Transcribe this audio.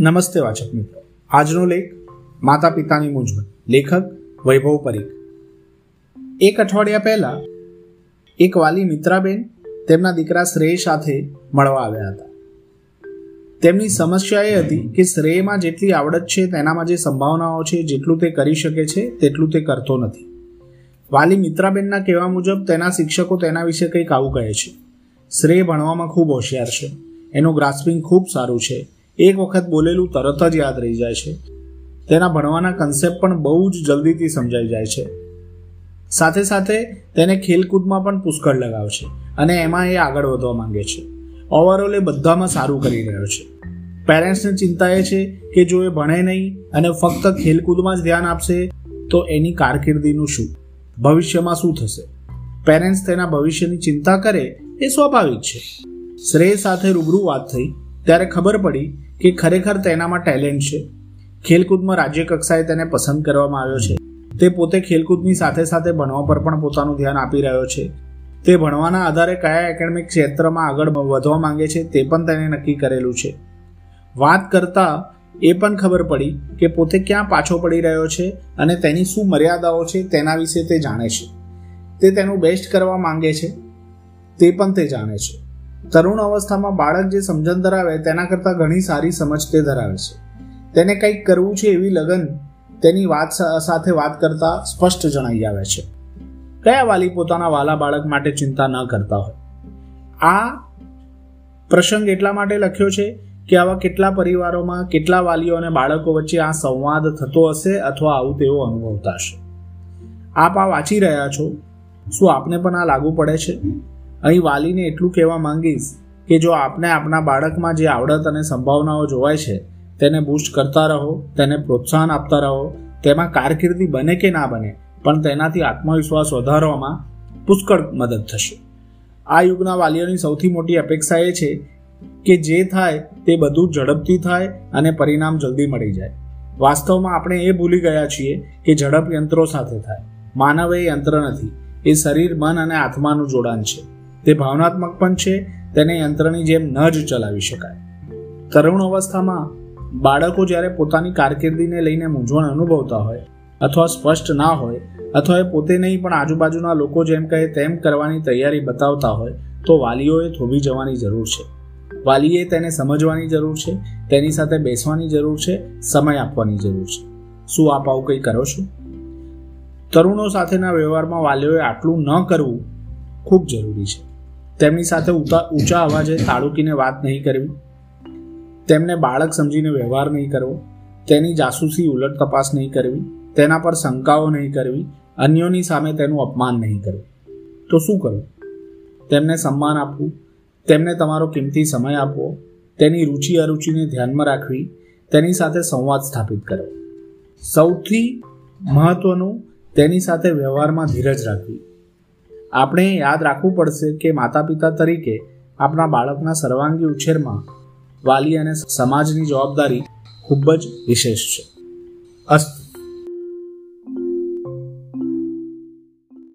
નમસ્તે વાચક મિત્રો. આજનો લેખ માતા પિતાની મૂંઝવણ. લેખક વૈભવ પરીખ. એક અઠવાડિયા પહેલા એક વાલી મિત્રાબેન તેમના દીકરા શ્રેય સાથે મળવા આવ્યા હતા. તેમની સમસ્યા એ હતી કે શ્રેયમાં જેટલી આવડત છે તેનામાં જે સંભાવનાઓ છે, જેટલું તે કરી શકે છે, તેટલું તે કરતો નથી. વાલી મિત્રાબેનના કહેવા મુજબ તેના શિક્ષકો તેના વિશે કંઈક આવું કહે છે. શ્રેય ભણવામાં ખૂબ હોશિયાર છે. એનું ગ્રાસ્પિંગ ખૂબ સારું છે. એક વખત બોલેલું તરત જ યાદ રહી જાય છે. તેના ભણવાના કન્સેપ્ટ પણ બહુ જ જલ્દીથી સમજાઈ જાય છે. સાથે સાથે તેને ખેલકૂદમાં પણ પુષ્કળ લગાવ છે અને એમાં એ આગળ વધવા માંગે છે. ઓવરઓલ એ બધામાં સારું કરી રહ્યો છે. પેરેન્ટ્સને ચિંતા એ છે કે જો એ ભણે નહીં અને ફક્ત ખેલકૂદમાં જ ધ્યાન આપશે, તો એની કારકિર્દીનું શું? ભવિષ્યમાં શું થશે? પેરેન્ટ્સ તેના ભવિષ્યની ચિંતા કરે એ સ્વાભાવિક છે. શ્રેય સાથે રૂબરૂ વાત થઈ. ત્યારે ખબર પડી કે ખરેખર તેનામાં ટેલેન્ટ છે. ખેલકૂદમાં રાજ્ય કક્ષાએ તેને પસંદ કરવામાં આવ્યો છે. તે પોતે ખેલકૂદની સાથે સાથે ભણવા પર પણ પોતાનું ધ્યાન આપી રહ્યો છે. તે ભણવાના આધારે કયા એકેડમિક ક્ષેત્રમાં આગળ વધવા માંગે છે તે પણ તેને નક્કી કરેલું છે. વાત કરતા એ પણ ખબર પડી કે પોતે ક્યાં પાછો પડી રહ્યો છે અને તેની શું મર્યાદાઓ છે તેના વિશે તે જાણે છે. તે તેનું બેસ્ટ કરવા માંગે છે. તે પણ તે જાણે છે. તરુણ અવસ્થામાં બાળક જે સમજણ ધરાવે તેના કરતાં ઘણી સારી સમજ તે ધરાવે છે. તેને કંઈક કરવું છે એવી લગન તેની વાત સાથે વાત કરતા સ્પષ્ટ જણાઈ આવે છે. કયા વાલી પોતાના વાલા બાળક માટે ચિંતા ન કરતા હોય? આ પ્રસંગ એટલા માટે લખ્યો છે કે આવા કેટલા પરિવારોમાં કેટલા વાલીઓ અને બાળકો વચ્ચે આ સંવાદ થતો હશે અથવા આવું તેવો અનુભવતા હશે? આપ આ વાંચી રહ્યા છો? શું આપને પણ આ લાગુ પડે છે? અહીં વાલીને એટલું કહેવા માંગીશ કે જો આપને આપના બાળકમાં જે આવડત અને સંભાવનાઓ જોવાય છે, તેને બૂસ્ટ કરતા રહો, તેને પ્રોત્સાહન આપતા રહો. તેમાં કારકિર્દી બને કે ના બને, પણ તેનાથી આત્મવિશ્વાસ વધારવામાં પુષ્કળ મદદ થશે. આ યુગના વાલીઓની સૌથી મોટી અપેક્ષા એ છે કે જે થાય તે બધું ઝડપથી થાય અને પરિણામ જલ્દી મળી જાય. વાસ્તવમાં આપણે એ ભૂલી ગયા છીએ કે ઝડપ યંત્રો સાથે થાય. માનવ એ યંત્ર નથી. એ શરીર, મન અને આત્માનું જોડાણ છે. તે ભાવનાત્મક પણ છે, તેને યંત્રની જેમ ન જ ચલાવી શકાય. તરુણ અવસ્થામાં બાળકો જ્યારે પોતાની કારકિર્દીને લઈને મૂંઝવણ અનુભવતા હોય, અથવા સ્પષ્ટ ના હોય, અથવા એ પોતે નહીં પણ આજુબાજુના લોકો જેમ કહે તેમ કરવાની તૈયારી બતાવતા હોય, તો વાલીઓએ થોભી જવાની જરૂર છે. વાલીએ તેને સમજવાની જરૂર છે, તેની સાથે બેસવાની જરૂર છે, સમય આપવાની જરૂર છે. શું આપ આવું કંઈ કરો છો? તરુણો સાથેના વ્યવહારમાં વાલીઓએ આટલું ન કરવું ખૂબ જરૂરી છે. તેમની સાથે ઊંચા અવાજે તાળુકીને વાત નહીં કરવી. તેમને બાળક સમજીને વ્યવહાર નહીં કરવો. તેની જાસૂસી ઉલટ તપાસ નહીં કરવી. તેના પર શંકાઓ નહીં કરવી. અન્યોની સામે તેનું અપમાન નહીં કરવું. તો શું કરવું? તેમને સન્માન આપવું. તેમને તમારો કિંમતી સમય આપવો. તેની રુચિ અરુચિને ધ્યાનમાં રાખવી. તેની સાથે સંવાદ સ્થાપિત કરવો. સૌથી મહત્વનું તેની સાથે વ્યવહારમાં ધીરજ રાખવી. આપણે યાદ રાખવું પડશે કે માતા પિતા તરીકે આપણા બાળકના સર્વાંગી ઉછેરમાં વાલી અને સમાજની જવાબદારી ખૂબ જ વિશેષ છે. અસ્ત